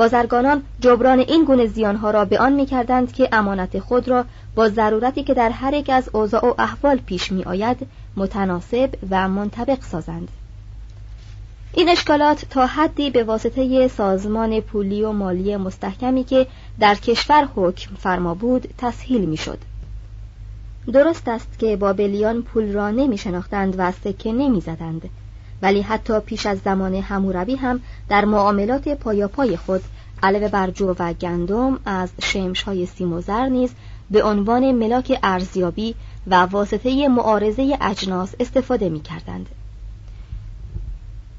بازرگانان جبران این گونه زیانها را به آن می‌کردند که امانت خود را با ضرورتی که در هر یک از اوضاع و احوال پیش می آید متناسب و منطبق سازند این اشکالات تا حدی به واسطه سازمان پولی و مالی مستحکمی که در کشور حکم فرما بود تسهیل می شد. درست است که بابلیان پول را نمی شناختند و سکه نمی زدند ولی حتی پیش از زمان هموربی هم در معاملات پایاپای خود علاوه بر جو و گندم از شمش های سیم و زر نیز به عنوان ملاک ارزیابی و واسطه معارضه اجناس استفاده می کردند.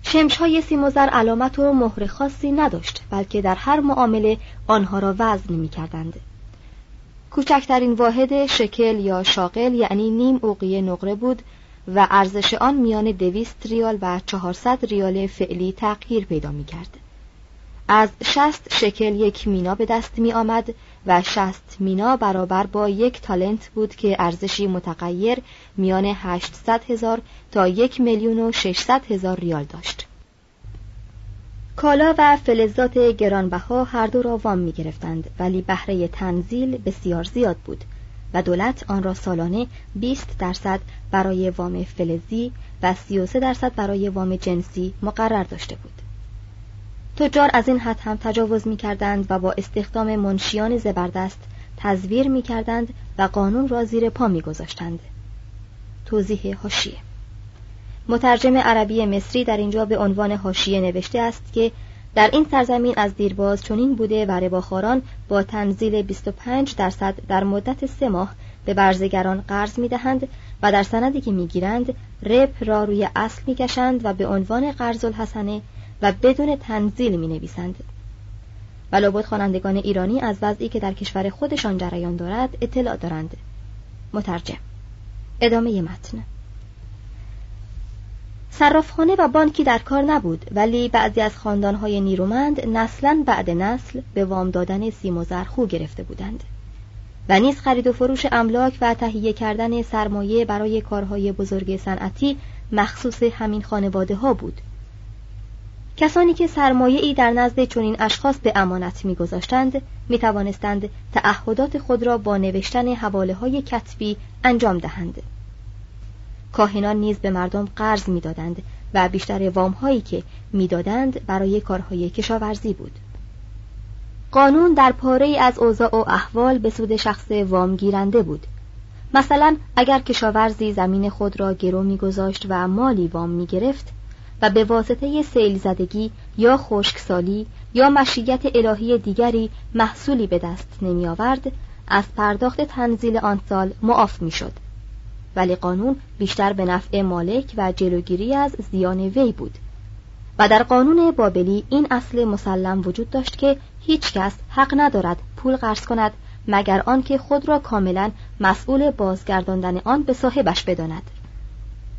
شمش های سیم و زر علامت و مهر خاصی نداشت بلکه در هر معامله آنها را وزن می کردند. کوچکترین واحد شکل یا شاقل یعنی نیم اوقیه نقره بود و ارزش آن میان دویست ریال و چهارصد ریال فعلی تغییر پیدا می کرد. از شست شکل یک مینا به دست می آمد و شست مینا برابر با یک تالنت بود که ارزشی متغیر میان 800 هزار تا یک میلیون و 600 هزار ریال داشت. کالا و فلزات گرانبها هر دو را وام می گرفتند ولی بهره تنزیل بسیار زیاد بود و دولت آن را سالانه 20 درصد برای وام فلزی و 33 درصد برای وام جنسی مقرر داشته بود. تجار از این حد هم تجاوز می کردند و با استخدام منشیان زبردست تزویر می کردند و قانون را زیر پا می گذاشتند. توضیح هاشیه مترجم عربی مصری در اینجا به عنوان هاشیه نوشته است که در این سرزمین از دیرباز چنین بوده و رباخاران با تنزیل 25 درصد در مدت سه ماه به برزگران قرض می دهند و در سندی که می گیرند رب را روی اصل می کشند و به عنوان قرض الحسنه و بدون تنزیل می نویسند و لابد خوانندگان ایرانی از وضعی که در کشور خودشان جریان دارد اطلاع دارند. مترجم. ادامه متن. صرافخانه و بانکی در کار نبود ولی بعضی از خاندانهای نیرومند نسلا بعد نسل به وام دادن سیم و زرخو گرفته بودند. و نیز خرید و فروش املاک و تهیه کردن سرمایه برای کارهای بزرگ صنعتی مخصوص همین خانواده ها بود. کسانی که سرمایه ای در نزد چنین اشخاص به امانت میگذاشتند می توانستند تعهدات خود را با نوشتن حواله های کتبی انجام دهند. کاهنان نیز به مردم قرض می‌دادند و بیشتر وام هایی که می‌دادند برای کارهای کشاورزی بود. قانون در پاره از اوضاع و احوال به سود شخص وام گیرنده بود. مثلا اگر کشاورزی زمین خود را گرو میگذاشت و مالی وام می‌گرفت و به واسطه سیل زدگی یا خشکسالی یا مشیت الهی دیگری محصولی به دست نمی آورد از پرداخت تنزیل آن سال معاف می شد ولی قانون بیشتر به نفع مالک و جلوگیری از زیان وی بود. و در قانون بابلی این اصل مسلم وجود داشت که هیچ کس حق ندارد پول قرض کند مگر آنکه خود را کاملا مسئول بازگرداندن آن به صاحبش بداند.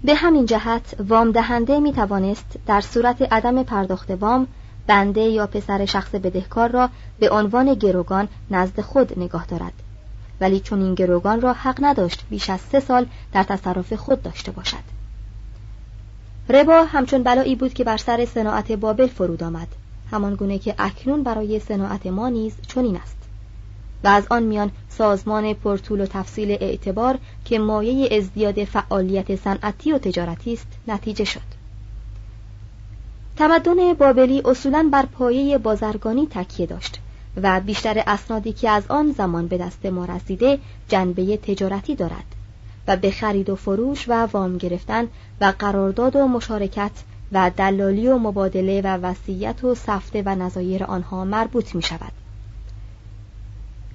به همین جهت وام دهنده می توانست در صورت عدم پرداخت وام بنده یا پسر شخص بدهکار را به عنوان گروگان نزد خود نگاه دارد. ولی چون این گروگان را حق نداشت بیش از سه سال در تصرف خود داشته باشد. ربا همچون بلایی بود که بر سر صناعت بابل فرود آمد. همان گونه که اکنون برای صناعت ما نیز چنین است. و از آن میان سازمان پرطول و تفصیل اعتبار که مایه ازدیاد فعالیت صنعتی و تجارتی است نتیجه شد. تمدن بابلی اصولا بر پایه بازرگانی تکیه داشت و بیشتر اسنادی که از آن زمان به دست ما رسیده جنبه تجارتی دارد و به خرید و فروش و وام گرفتن و قرارداد و مشارکت و دلالی و مبادله و وصیت و سفته و نظایر آنها مربوط می شود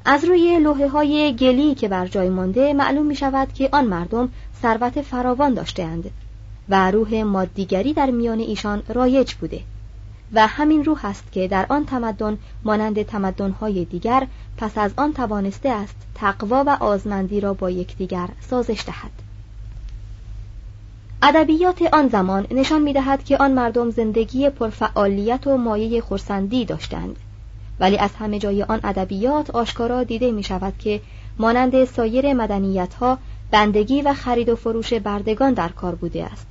از روی لوحه های گلی که بر جای مانده معلوم می شود که آن مردم ثروت فراوان داشتهاند و روح مادیگری در میان ایشان رایج بوده. و همین روح است که در آن تمدن مانند تمدن‌های دیگر پس از آن توانسته است تقوا و آزمندی را با یکدیگر سازش دهد. ادبیات آن زمان نشان می‌دهد که آن مردم زندگی پرفعالیت و مایه خورسندی داشتند. ولی از همه جای آن ادبیات آشکارا دیده می شود که مانند سایر مدنیت ها بندگی و خرید و فروش بردگان در کار بوده است.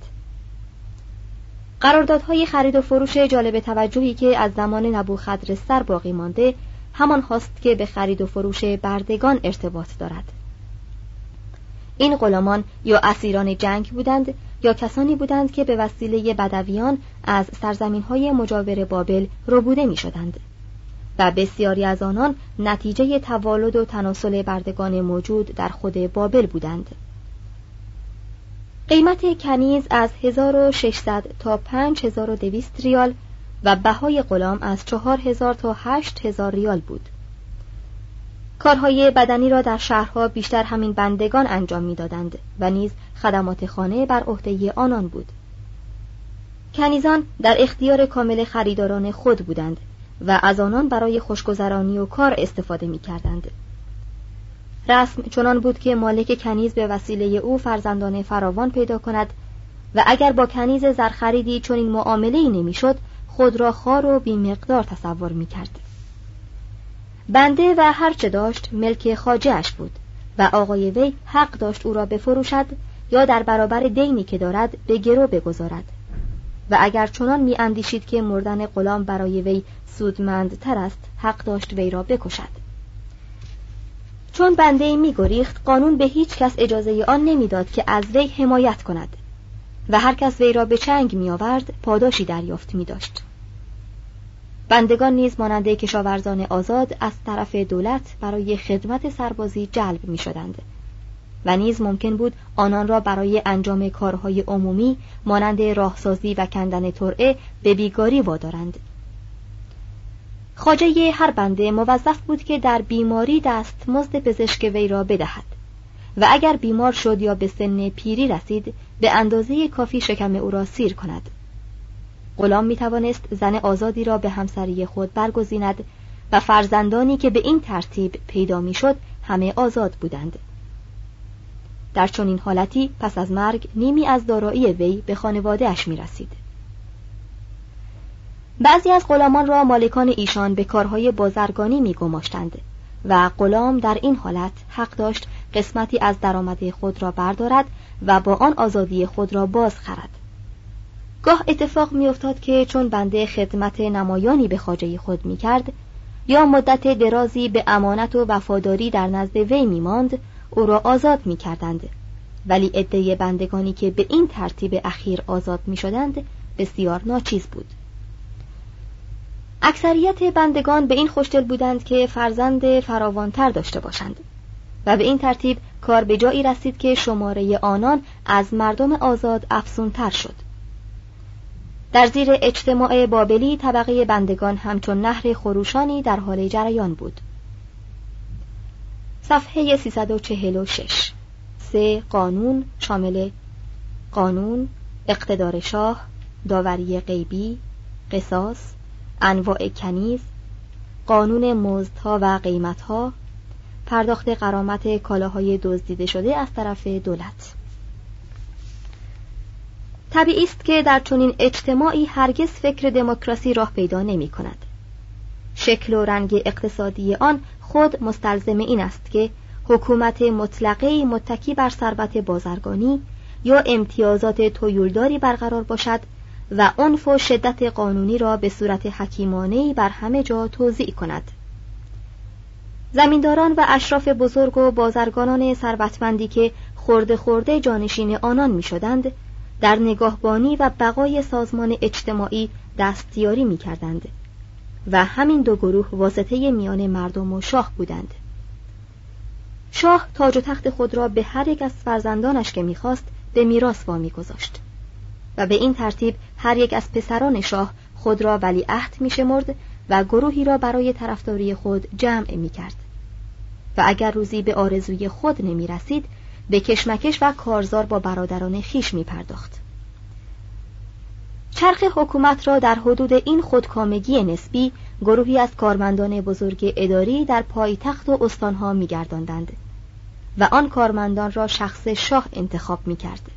قراردادهای خرید و فروش جالب توجهی که از زمان سر باقی مانده همان هاست که به خرید و فروش بردگان ارتباط دارد. این غلامان یا اسیران جنگ بودند یا کسانی بودند که به وسیله بدویان از سرزمین های مجاور بابل ربوده می شدند و بسیاری از آنان نتیجه توالد و تناسل بردگان موجود در خود بابل بودند. قیمت کنیز از 1600 تا 5200 ریال و بهای غلام از 4000 تا 8000 ریال بود کارهای بدنی را در شهرها بیشتر همین بندگان انجام می‌دادند و نیز خدمات خانه بر عهده آنان بود کنیزان در اختیار کامل خریداران خود بودند و از آنان برای خوشگذرانی و کار استفاده می کردند. رسم چنان بود که مالک کنیز به وسیله او فرزندان فراوان پیدا کند و اگر با کنیز زرخریدی چون این معامله ای نمی‌شد خود را خار و بیمقدار تصور می کرد. بنده و هرچه داشت ملک خاجهش بود و آقای وی حق داشت او را بفروشد یا در برابر دینی که دارد به گرو بگذارد و اگر چنان می اندیشید که مردن غلام برای وی سودمندتر است حق داشت وی را بکشد چون بنده می گریخت قانون به هیچ کس اجازه آن نمی‌داد که از وی حمایت کند و هر کس وی را به چنگ می آورد پاداشی دریافت می داشت. بندگان نیز ماننده کشاورزان آزاد از طرف دولت برای خدمت سربازی جلب می شدند و نیز ممکن بود آنان را برای انجام کارهای عمومی مانند راهسازی و کندن ترعه به بیگاری وادارند خاجه هر بنده موظف بود که در بیماری دست مزد پزشک وی را بدهد. و اگر بیمار شد یا به سن پیری رسید به اندازه کافی شکم او را سیر کند. غلام می توانست زن آزادی را به همسری خود برگزیند و فرزندانی که به این ترتیب پیدا می‌شد همه آزاد بودند. در چنین حالتی پس از مرگ نیمی از دارایی وی به خانوادهاش می رسید. بعضی از غلامان را مالکان ایشان به کارهای بازرگانی می گماشتند و غلام در این حالت حق داشت قسمتی از درآمد خود را بردارد و با آن آزادی خود را باز خرد. گاه اتفاق میافتاد که چون بنده خدمت نمایانی به خاجه خود می کرد یا مدت درازی به امانت و وفاداری در نزد وی می ماند او را آزاد می کردند ولی عده بندگانی که به این ترتیب اخیر آزاد می شدند بسیار ناچیز بود اکثریت بندگان به این خوشدل بودند که فرزند فراوانتر داشته باشند و به این ترتیب کار به جایی رسید که شماره آنان از مردم آزاد افسونتر شد. در زیر اجتماع بابلی طبقه بندگان همچون نهر خروشانی در حال جریان بود. صفحه 346 سه قانون شامل قانون اقتدار شاه داوری غیبی قصاص انواع کنیز قانون مزدها و قیمتها پرداخت قرامت کالاهای دزدیده شده از طرف دولت طبیعی است که در چنین اجتماعی هرگز فکر دموکراسی راه پیدا نمی کند. شکل و رنگ اقتصادی آن خود مستلزم این است که حکومت مطلقه متکی بر ثروت بازرگانی یا امتیازات تویولداری برقرار باشد و عنف و شدت قانونی را به صورت حکیمانه بر همه جا توضیع کند. زمینداران و اشراف بزرگ و بازرگانان ثروتمندی که خورده خورده جانشین آنان می شدند در نگاهبانی و بقای سازمان اجتماعی دستیاری می کردند و همین دو گروه واسطه میان مردم و شاه بودند. شاه تاج و تخت خود را به هر یک از فرزندانش که می‌خواست به میراث وامی گذاشت و به این ترتیب هر یک از پسران شاه خود را ولیعهد میشمرد و گروهی را برای طرفداری خود جمع می کرد. و اگر روزی به آرزوی خود نمی رسید به کشمکش و کارزار با برادران خیش می پرداخت. چرخ حکومت را در حدود این خودکامگی نسبی گروهی از کارمندان بزرگ اداری در پایتخت و استانها میگرداندند و آن کارمندان را شخص شاه انتخاب می‌کرد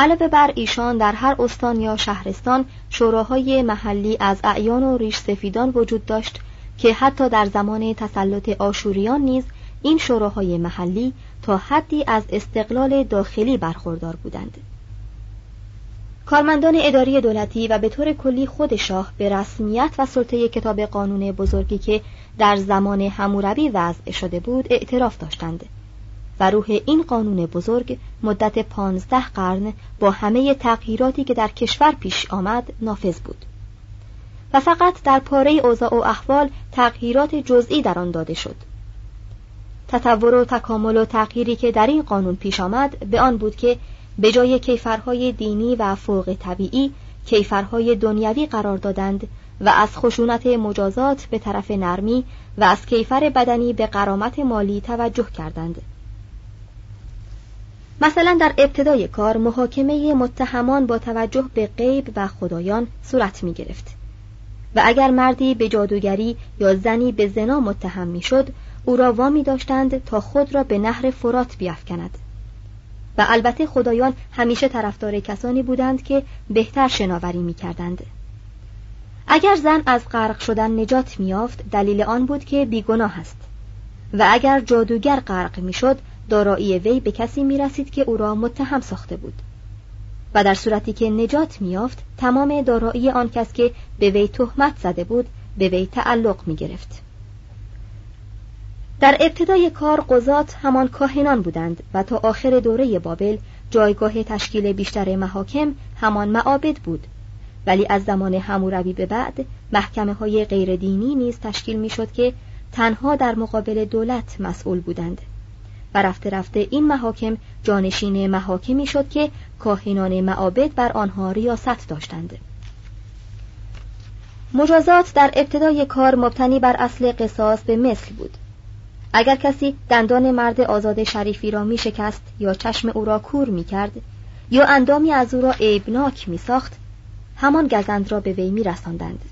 علاوه بر ایشان در هر استان یا شهرستان شوراهای محلی از اعیان و ریش سفیدان وجود داشت که حتی در زمان تسلط آشوریان نیز این شوراهای محلی تا حدی از استقلال داخلی برخوردار بودند. کارمندان اداری دولتی و به طور کلی خود شاه به رسمیت و سلطه کتاب قانون بزرگی که در زمان هموربی وضع شده بود اعتراف داشتند. و روح این قانون بزرگ مدت پانزده قرن با همه تغییراتی که در کشور پیش آمد نافذ بود. و فقط در پاره اوضاع و احوال تغییرات جزئی در آن داده شد. تطور و تکامل و تغییری که در این قانون پیش آمد به آن بود که به جای کیفرهای دینی و فوق طبیعی کیفرهای دنیوی قرار دادند و از خشونت مجازات به طرف نرمی و از کیفر بدنی به قرامت مالی توجه کردند. مثلا در ابتدای کار محاکمه متهمان با توجه به غیب و خدایان صورت می گرفت. و اگر مردی به جادوگری یا زنی به زنا متهم می شد او را وامی داشتند تا خود را به نهر فرات بیافکند. و البته خدایان همیشه طرفدار کسانی بودند که بهتر شناوری می کردند. اگر زن از غرق شدن نجات میافت دلیل آن بود که بیگناه است. و اگر جادوگر غرق می‌شد دارایی وی به کسی می رسید که او را متهم ساخته بود. و در صورتی که نجات میافت تمام دارایی آن کس که به وی تهمت زده بود به وی تعلق می گرفت. در ابتدای کار قضات همان کاهنان بودند و تا آخر دوره بابل جایگاه تشکیل بیشتر محاکم همان معابد بود. ولی از زمان هموربی به بعد محکمه های غیر دینی نیز تشکیل می شد که تنها در مقابل دولت مسئول بودند. و رفته رفته این محاکم جانشین محاکمی شد که کاهنان معابد بر آنها ریاست داشتند مجازات در ابتدای کار مبتنی بر اصل قصاص به مثل بود اگر کسی دندان مرد آزاد شریفی را می شکست یا چشم او را کور می کرد یا اندامی از او را عیبناک می ساخت همان گزند را به وی می رساندند.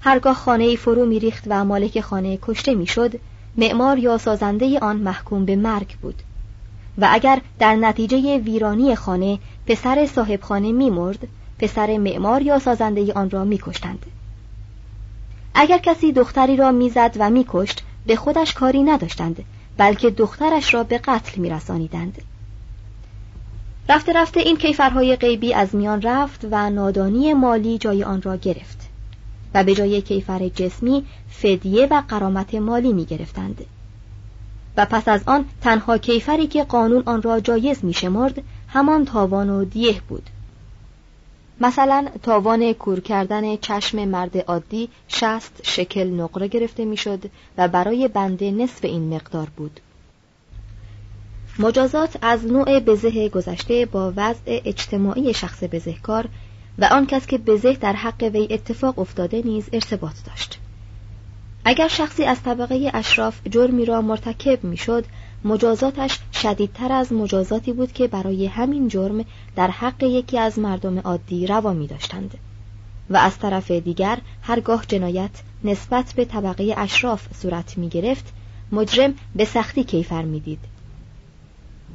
هرگاه خانه فرو می ریخت و مالک خانه کشته می شد معمار یا سازنده آن محکوم به مرگ بود. و اگر در نتیجه ویرانی خانه پسر صاحب خانه می مرد پسر معمار یا سازنده آن را می کشتند. اگر کسی دختری را می‌زد و میکشت به خودش کاری نداشتند بلکه دخترش را به قتل میرسانیدند. رفته رفته این کیفرهای غیبی از میان رفت و نادانی مالی جای آن را گرفت. و به جای کیفر جسمی فدیه و قرامت مالی می گرفتند. و پس از آن تنها کیفری که قانون آن را جایز می شمرد همان تاوان و دیه بود مثلا تاوان کور کردن چشم مرد عادی شست شکل نقره گرفته می‌شد و برای بنده نصف این مقدار بود مجازات از نوع بزه گذشته با وضع اجتماعی شخص بزهکار و آن کس که بزه در حق وی اتفاق افتاده نیز ارتباط داشت اگر شخصی از طبقه اشراف جرمی را مرتکب می‌شد مجازاتش شدیدتر از مجازاتی بود که برای همین جرم در حق یکی از مردم عادی روا می داشتند و از طرف دیگر هرگاه جنایت نسبت به طبقه اشراف صورت می گرفت مجرم به سختی کیفر می دید.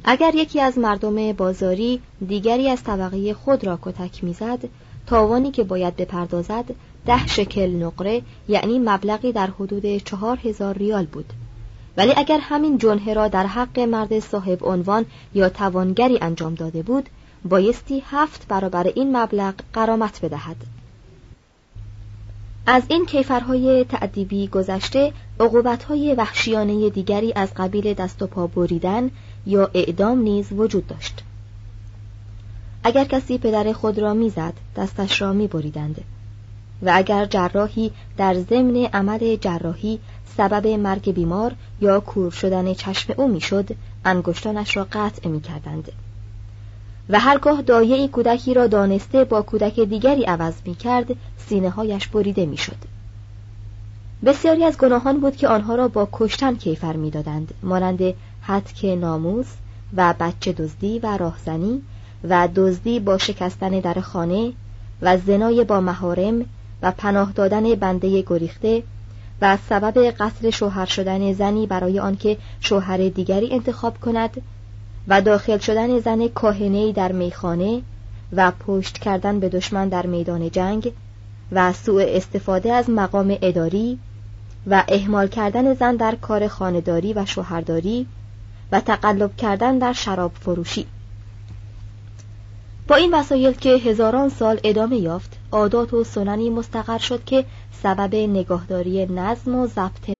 اگر یکی از مردم بازاری دیگری از طبقه خود را کتک می‌زد تاوانی که باید بپردازد ده شکل نقره یعنی مبلغی در حدود چهار هزار ریال بود. ولی اگر همین جنه را در حق مرد صاحب عنوان یا توانگری انجام داده بود بایستی هفت برابر این مبلغ قرامت بدهد. از این کیفرهای تعدیبی گذشته عقوبتهای وحشیانه دیگری از قبیل دست و پا بریدن یا اعدام نیز وجود داشت. اگر کسی پدر خود را می‌زد دستش را میبریدند. و اگر جراحی در ضمن عمل جراحی سبب مرگ بیمار یا کور شدن چشم او می‌شد انگشتانش را قطع می‌کردند. و هرگاه دایه کودکی را دانسته با کودک دیگری عوض می کرد سینه هایش بریده می شد. بسیاری از گناهان بود که آنها را با کشتن کیفر می دادند مانند حدک ناموس و بچه دزدی و راهزنی و دزدی با شکستن در خانه و زنای با مهارم و پناه دادن بنده گریخته و سبب قتل شوهر شدن زنی برای آنکه شوهر دیگری انتخاب کند و داخل شدن زن کاهنهی در میخانه و پشت کردن به دشمن در میدان جنگ و سوء استفاده از مقام اداری و اهمال کردن زن در کار خانداری و شوهرداری و تقلب کردن در شراب فروشی. با این وسایل که هزاران سال ادامه یافت عادات و سننی مستقر شد که سبب نگاهداری نظم و ضبط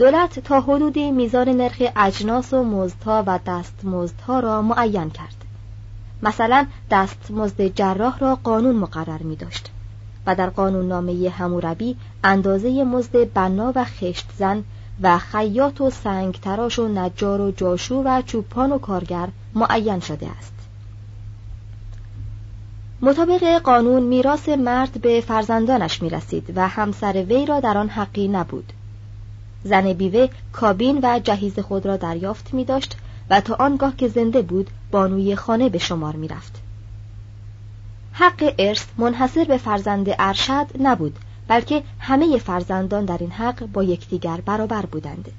دولت تا حدودی میزان نرخ اجناس و مزدها و دستمزدها را معین کرد. مثلا دستمزد جراح را قانون مقرر می داشت و در قانون نامه هموربی اندازه مزد بنا و خشت زن و خیاط و سنگ تراش و نجار و جاشو و چوپان و کارگر معین شده است. مطابق قانون میراث مرد به فرزندانش می رسید و همسر وی را در آن حقی نبود. زن بیوه کابین و جهیز خود را دریافت می داشت و تا آنگاه که زنده بود بانوی خانه به شمار می رفت. حق ارث منحصر به فرزند ارشد نبود بلکه همه فرزندان در این حق با یکدیگر برابر بودند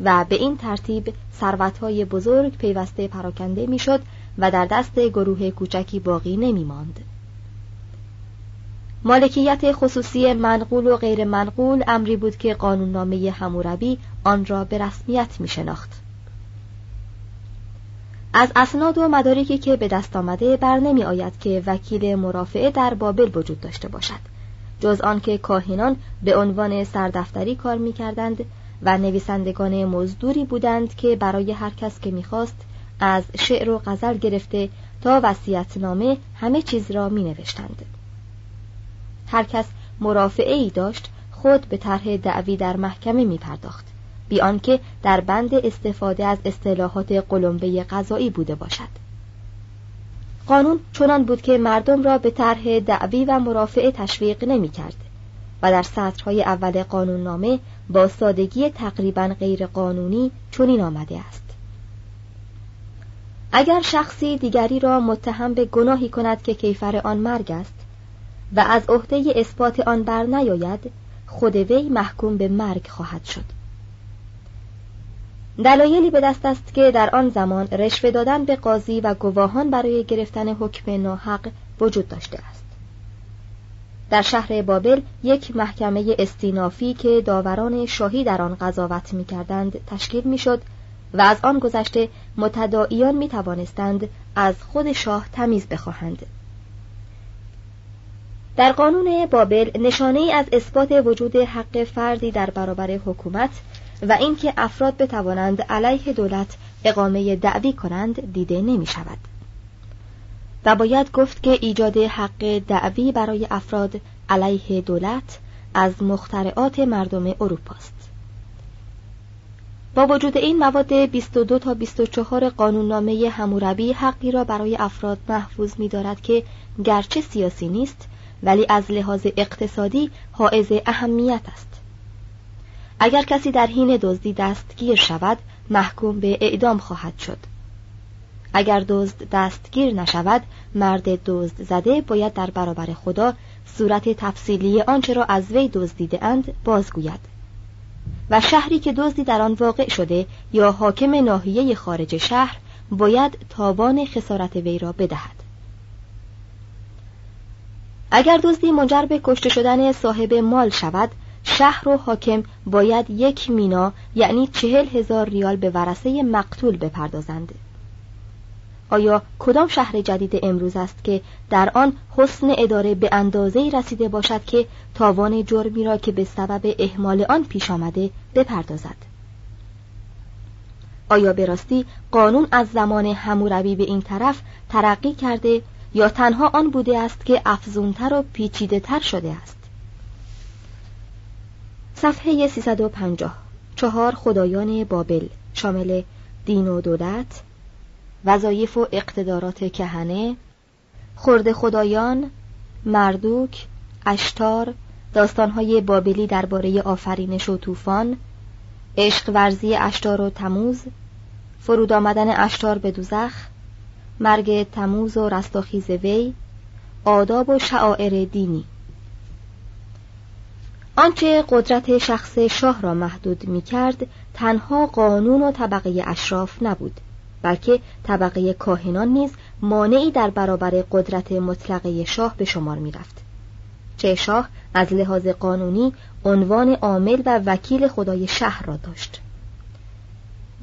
و به این ترتیب ثروتهای بزرگ پیوسته پراکنده می‌شد و در دست گروه کوچکی باقی نمی ماند. مالکیت خصوصی منقول و غیر منقول امری بود که قانوننامه هموربی آن را به رسمیت می شناخت. از اسناد و مدارکی که به دست آمده بر نمی آید که وکیل مرافعه در بابل وجود داشته باشد جز آنکه کاهنان به عنوان سردفتری کار می کردند و نویسندگان مزدوری بودند که برای هر کس که می‌خواست از شعر و غزل گرفته تا وصیتنامه همه چیز را می نوشتند. هر کس مرافعه ای داشت خود به طرح دعوی در محکمه می پرداخت بی آنکه در بند استفاده از اصطلاحات قلمبه قضایی بوده باشد. قانون چنان بود که مردم را به طرح دعوی و مرافعه تشویق نمی کرد و در سطرهای اول قانون نامه با سادگی تقریبا غیر قانونی چنین آمده است. اگر شخصی دیگری را متهم به گناهی کند که کیفر آن مرگ است و از عهده اثبات آن بر نیاید خود وی محکوم به مرگ خواهد شد. دلایلی به دست است که در آن زمان رشوه دادن به قاضی و گواهان برای گرفتن حکم ناحق وجود داشته است. در شهر بابل یک محکمه استینافی که داوران شاهی در آن قضاوت می کردند تشکیل می شد و از آن گذشته متدائیان می توانستند از خود شاه تمیز بخواهند. در قانون بابل نشانه ای از اثبات وجود حق فردی در برابر حکومت و اینکه افراد بتوانند علیه دولت اقامه دعوی کنند دیده نمی شود. و باید گفت که ایجاد حق دعوی برای افراد علیه دولت از مخترعات مردم اروپاست. با وجود این مواد 22 تا 24 قانوننامه هموربی حقی را برای افراد محفوظ می دارد که گرچه سیاسی نیست ولی از لحاظ اقتصادی حائز اهمیت است. اگر کسی در حین دزدی دستگیر شود محکوم به اعدام خواهد شد. اگر دزد دستگیر نشود مرد دزد زده باید در برابر خدا صورت تفصیلی آنچه را از وی دزدیده اند بازگوید. و شهری که دزدی در آن واقع شده یا حاکم ناحیه خارج شهر باید تاوان خسارت وی را بدهد. اگر دزدی منجر به کشته شدن صاحب مال شود شهر و حاکم باید یک مینا یعنی چهل هزار ریال به ورسه مقتول بپردازند. آیا کدام شهر جدید امروز است که در آن حسن اداره به اندازه رسیده باشد که تاوان جرمی را که به سبب اهمال آن پیش آمده بپردازد؟ آیا به راستی قانون از زمان هموربی به این طرف ترقی کرده یا تنها آن بوده است که افزونتر و پیچیده تر شده است. صفحه 350 چهار خدایان بابل شامل دین و دولت وظایف و اقتدارات کهنه خرد خدایان مردوک اشتار داستانهای بابلی درباره آفرینش و طوفان عشق ورزی اشتار و تموز فرود آمدن اشتار به دوزخ مرگ تموز و رستاخیز وی آداب و شعائر دینی آنچه قدرت شخص شاه را محدود می کرد تنها قانون و طبقه اشراف نبود بلکه طبقه کاهنان نیز مانعی در برابر قدرت مطلقه شاه به شمار می رفت. چه شاه از لحاظ قانونی عنوان عامل و وکیل خدای شهر را داشت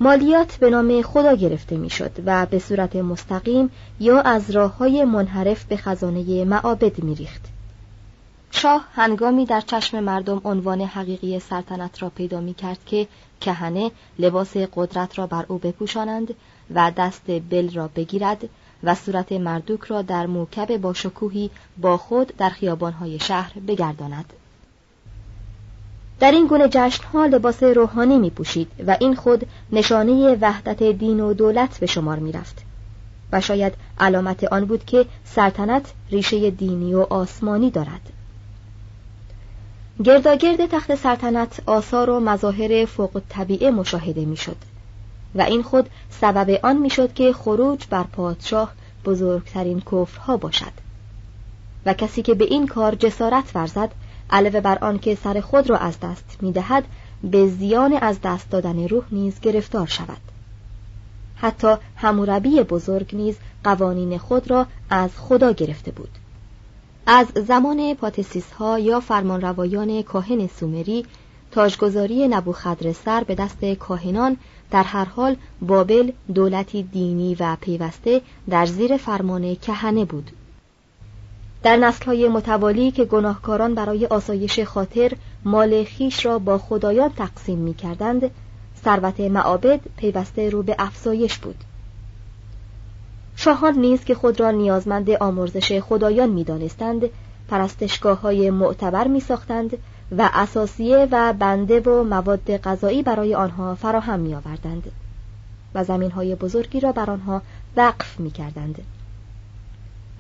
مالیات به نام خدا گرفته می‌شد و به صورت مستقیم یا از راه های منحرف به خزانه معابد میریخت. شاه هنگامی در چشم مردم عنوان حقیقی سلطنت را پیدا می کرد که کهنه لباس قدرت را بر او بپوشانند و دست بل را بگیرد و صورت مردوک را در موکب با شکوهی با خود در خیابانهای شهر بگرداند. در این گونه جشنها لباس روحانی می پوشید و این خود نشانه وحدت دین و دولت به شمار می رفت. و شاید علامت آن بود که سلطنت ریشه دینی و آسمانی دارد. گرداگرد تخت سلطنت آثار و مظاهر فوق طبیعه مشاهده می شد و این خود سبب آن می شد که خروج بر پادشاه بزرگترین کفرها باشد و کسی که به این کار جسارت ورزد علاوه بر آنکه سر خود را از دست می‌دهد به زیان از دست دادن روح نیز گرفتار شود. حتی هموربی بزرگ نیز قوانین خود را از خدا گرفته بود. از زمان پاتسیس ها یا فرمانروایان کاهن سومری تاجگذاری نبوخدرسر به دست کاهنان در هر حال بابل دولتی دینی و پیوسته در زیر فرمان کهنه بود. در نسلهای متوالی که گناهکاران برای آسایش خاطر مال خیش را با خدایان تقسیم می کردند ثروت معابد پیوسته رو به افزایش بود شاهان نیز که خود را نیازمند آمرزش خدایان می دانستند پرستشگاه های معتبر می ساختند و اساسیه و بنده و مواد غذایی برای آنها فراهم می آوردند و زمین های بزرگی را بر آنها وقف می کردند.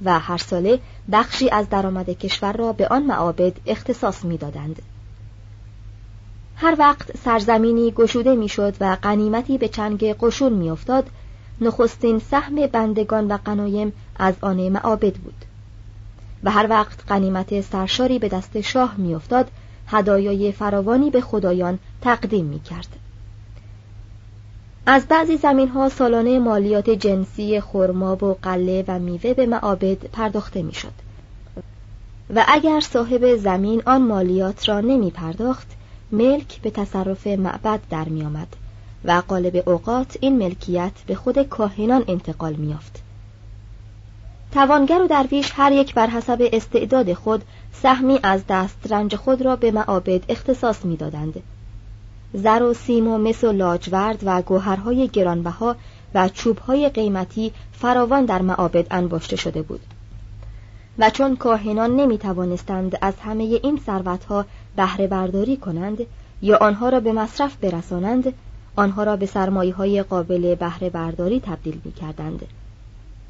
و هر ساله بخشی از درآمد کشور را به آن معابد اختصاص می‌دادند. هر وقت سرزمینی گشوده می‌شد و غنیمتی به چنگ قشون میافتاد نخستین سهم بندگان و قنایم از آن معابد بود و هر وقت غنیمت سرشاری به دست شاه میافتاد هدایای فراوانی به خدایان تقدیم می‌کرد از بعضی زمین ها سالانه مالیات جنسی خرما و قله و میوه به معابد پرداخته می‌شد. و اگر صاحب زمین آن مالیات را نمی پرداخت ملک به تصرف معبد در می آمد و قالب اوقات این ملکیت به خود کاهنان انتقال می آفد. توانگر و درویش هر یک بر حسب استعداد خود سهمی از دسترنج خود را به معابد اختصاص می‌دادند. زر و سیم و مس و لاجورد و گوهرهای گرانبها و چوبهای قیمتی فراوان در معابد انباشته شده بود. و چون کاهنان نمی توانستند از همه این ثروتها بهره برداری کنند یا آنها را به مصرف برسانند آنها را به سرمایه های قابل بهره برداری تبدیل می کردند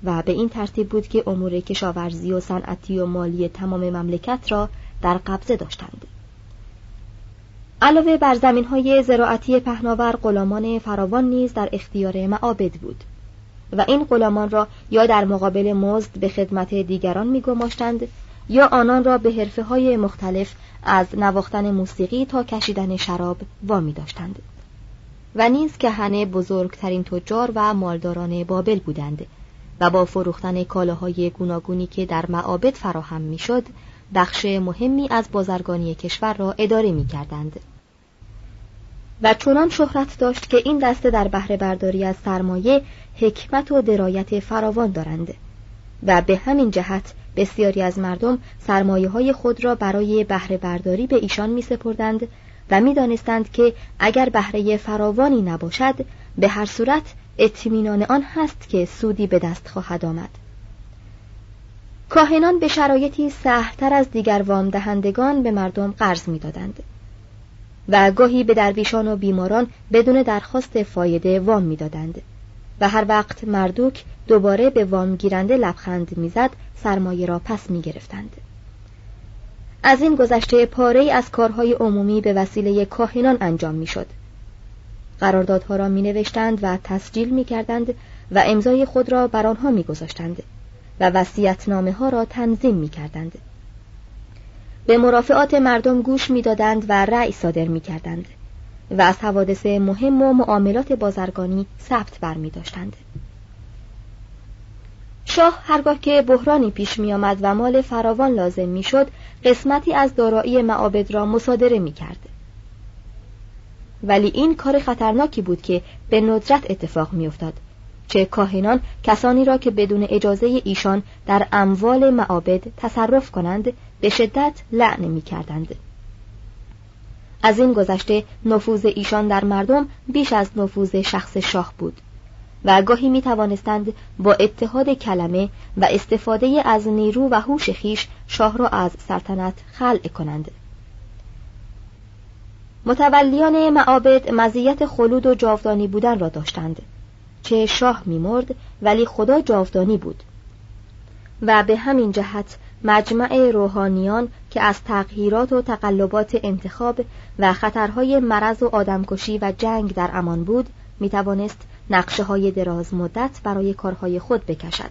و به این ترتیب بود که امور کشاورزی و صنعتی و مالی تمام مملکت را در قبضه داشتند. علاوه بر زمین های زراعتی پهناور غلامان فراوان نیز در اختیار معابد بود و این غلامان را یا در مقابل مزد به خدمت دیگران میگماشتند یا آنان را به حرفه های مختلف از نواختن موسیقی تا کشیدن شراب وامی داشتند و نیز کهنه بزرگترین تجار و مالداران بابل بودند و با فروختن کالاهای گوناگونی که در معابد فراهم می‌شد بخش مهمی از بازرگانی کشور را اداره می کردند. و چنان شهرت داشت که این دسته در بهره برداری از سرمایه حکمت و درایت فراوان دارند. و به همین جهت بسیاری از مردم سرمایه های خود را برای بهره برداری به ایشان می سپردند و می دانستند که اگر بهره فراوانی نباشد به هر صورت اطمینان آن هست که سودی به دست خواهد آمد. کاهنان به شرایطی سهتر از دیگر وام دهندگان به مردم قرض می‌دادند. و گاهی به درویشان و بیماران بدون درخواست فایده وام می‌دادند و هر وقت مردوک دوباره به وام گیرنده لبخند می‌زد سرمایه را پس می گرفتند. از این گذشته پاره از کارهای عمومی به وسیله کاهنان انجام می‌شد. قراردادها را می نوشتند و تسجیل می کردند و امضای خود را بر آنها می گذاشتند و وسیعتنامه ها را تنظیم می کردند. به مرافعات مردم گوش می‌دادند و رأی صادر می کردند و از حوادث مهم و معاملات بازرگانی ثبت بر می داشتند. شاه هرگاه که بحرانی پیش می آمد و مال فراوان لازم می شد قسمتی از دارایی معابد را مصادره می کرد. ولی این کار خطرناکی بود که به ندرت اتفاق می افتاد. چه کاهنان کسانی را که بدون اجازه ایشان در اموال معابد تصرف کنند به شدت لعن می کردند. از این گذشته نفوذ ایشان در مردم بیش از نفوذ شخص شاه بود و گاهی می توانستند با اتحاد کلمه و استفاده از نیرو و هوش خیش شاه را از سلطنت خلع کنند متولیان معابد مزیت خلود و جاودانی بودن را داشتند چه شاه میمرد ولی خدا جاودانی بود و به همین جهت مجمع روحانیان که از تغییرات و تقلبات انتخاب و خطرهای مرض و آدمکشی و جنگ در امان بود می توانست نقشه های دراز مدت برای کارهای خود بکشد.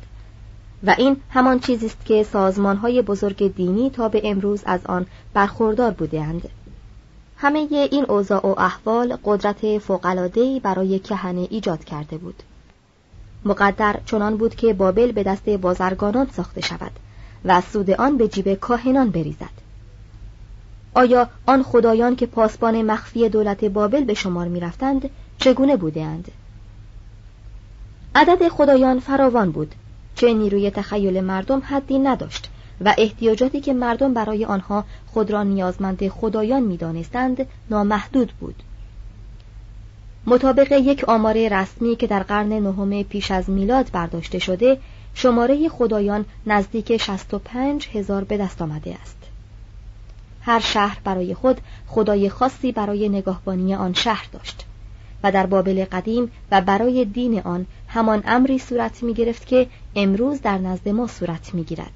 و این همان چیزی است که سازمان های بزرگ دینی تا به امروز از آن برخوردار بودند همه این اوضاع و احوال قدرت فوق‌العاده‌ای برای کهنه ایجاد کرده بود. مقدر چنان بود که بابل به دست بازرگانان ساخته شود. و سود آن به جیب کاهنان بریزد. آیا آن خدایان که پاسبان مخفی دولت بابل به شمار می‌رفتند چگونه بودند عدد خدایان فراوان بود چه نیروی تخیل مردم حدی نداشت و احتیاجاتی که مردم برای آنها خود را نیازمند خدایان می‌دانستند نامحدود بود. مطابق یک آمار رسمی که در قرن نهم پیش از میلاد برداشته شده شماره خدایان نزدیک 65 هزار به دست آمده است هر شهر برای خود خدای خاصی برای نگاهبانی آن شهر داشت و در بابل قدیم و برای دین آن همان امری صورت می گرفت که امروز در نزد ما صورت می گیرد.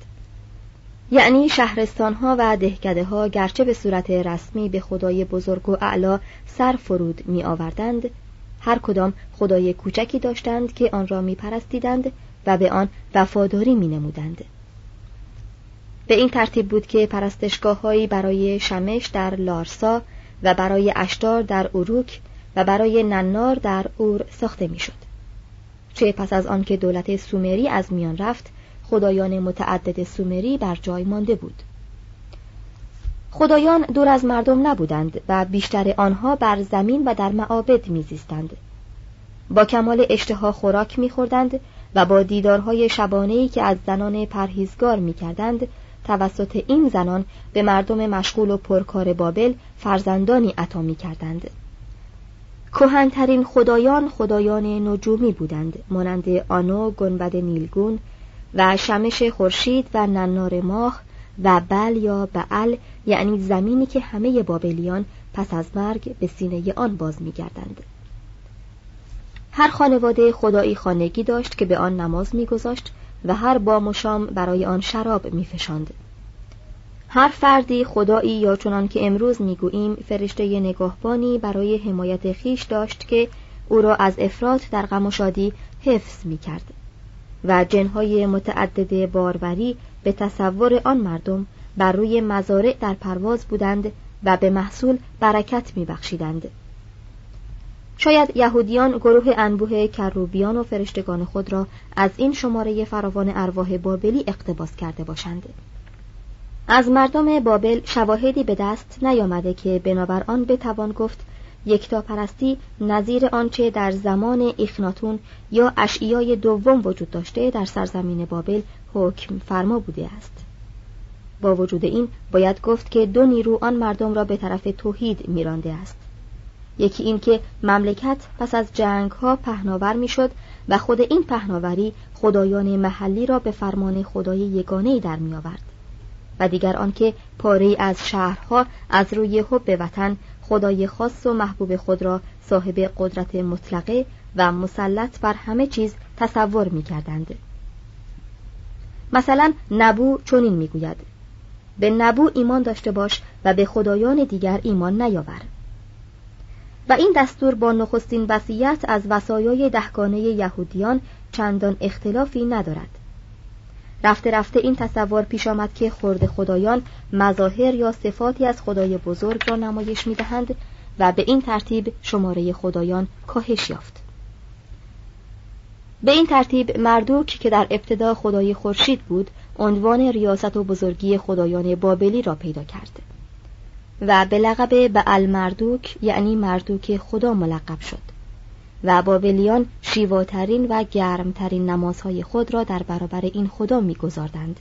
یعنی شهرستان ها و دهکده ها گرچه به صورت رسمی به خدای بزرگ و اعلا سر فرود می آوردند هر کدام خدای کوچکی داشتند که آن را می پرستیدند و به آن وفاداری می نمودند. به این ترتیب بود که پرستشگاه هایی برای شمش در لارسا و برای اشتار در اروک و برای ننار در اور ساخته می‌شد. چه پس از آنکه دولت سومری از میان رفت خدایان متعدد سومری بر جای مانده بود خدایان دور از مردم نبودند و بیشتر آنها بر زمین و در معابد میزیستند با کمال اشتها خوراک میخوردند و با دیدارهای شبانه‌ای که از زنان پرهیزگار می‌کردند توسط این زنان به مردم مشغول و پرکار بابل فرزندانی عطا می‌کردند. کهنترین خدایان خدایان نجومی بودند مانند آنو گنبد نیلگون و شمش خورشید و ننار ماه و بل یا بعل یعنی زمینی که همه بابلیان پس از مرگ به سینه آن باز میگردند. هر خانواده خدایی خانگی داشت که به آن نماز میگذاشت و هر بام و شام برای آن شراب میفشاند. هر فردی خدایی یا چنان که امروز می‌گوییم فرشته نگاهبانی برای حمایت خیش داشت که او را از افراد در غم و شادی حفظ می‌کرد و جنهای متعدد باروری به تصور آن مردم بر روی مزارع در پرواز بودند و به محصول برکت میبخشیدند. شاید یهودیان گروه انبوه کروبیان و فرشتگان خود را از این شماره فراوان ارواح بابلی اقتباس کرده باشند. از مردم بابل شواهدی به دست نیامده که بنابر آن بتوان گفت یکتا پرستی نظیر آنچه در زمان اخناتون یا اشعیای دوم وجود داشته در سرزمین بابل حکم فرما بوده است. با وجود این باید گفت که دو نیرو آن مردم را به طرف توحید میرانده است. یکی اینکه مملکت پس از جنگ ها پهناور می‌شد و خود این پهناوری خدایان محلی را به فرمان خدای یگانه در می آورد و دیگر آنکه پاره از شهرها از روی حب وطن خدای خاص و محبوب خود را صاحب قدرت مطلقه و مسلط بر همه چیز تصور می کردند. مثلا نبو چنین می‌گوید. به نبو ایمان داشته باش و به خدایان دیگر ایمان نیاور. و این دستور با نخستین وصیت از وصایای دهگانه یهودیان چندان اختلافی ندارد. رفته رفته این تصور پیش آمد که خورد خدایان مظاهر یا صفاتی از خدای بزرگ را نمایش می‌دهند و به این ترتیب شماره خدایان کاهش یافت. به این ترتیب مردوک که در ابتدا خدای خورشید بود عنوان ریاست و بزرگی خدایان بابلی را پیدا کرد. و به لقب بعل مردوک یعنی مردوک خدا ملقب شد و بابلیان شیواترین و گرمترین نمازهای خود را در برابر این خدا میگذاردند.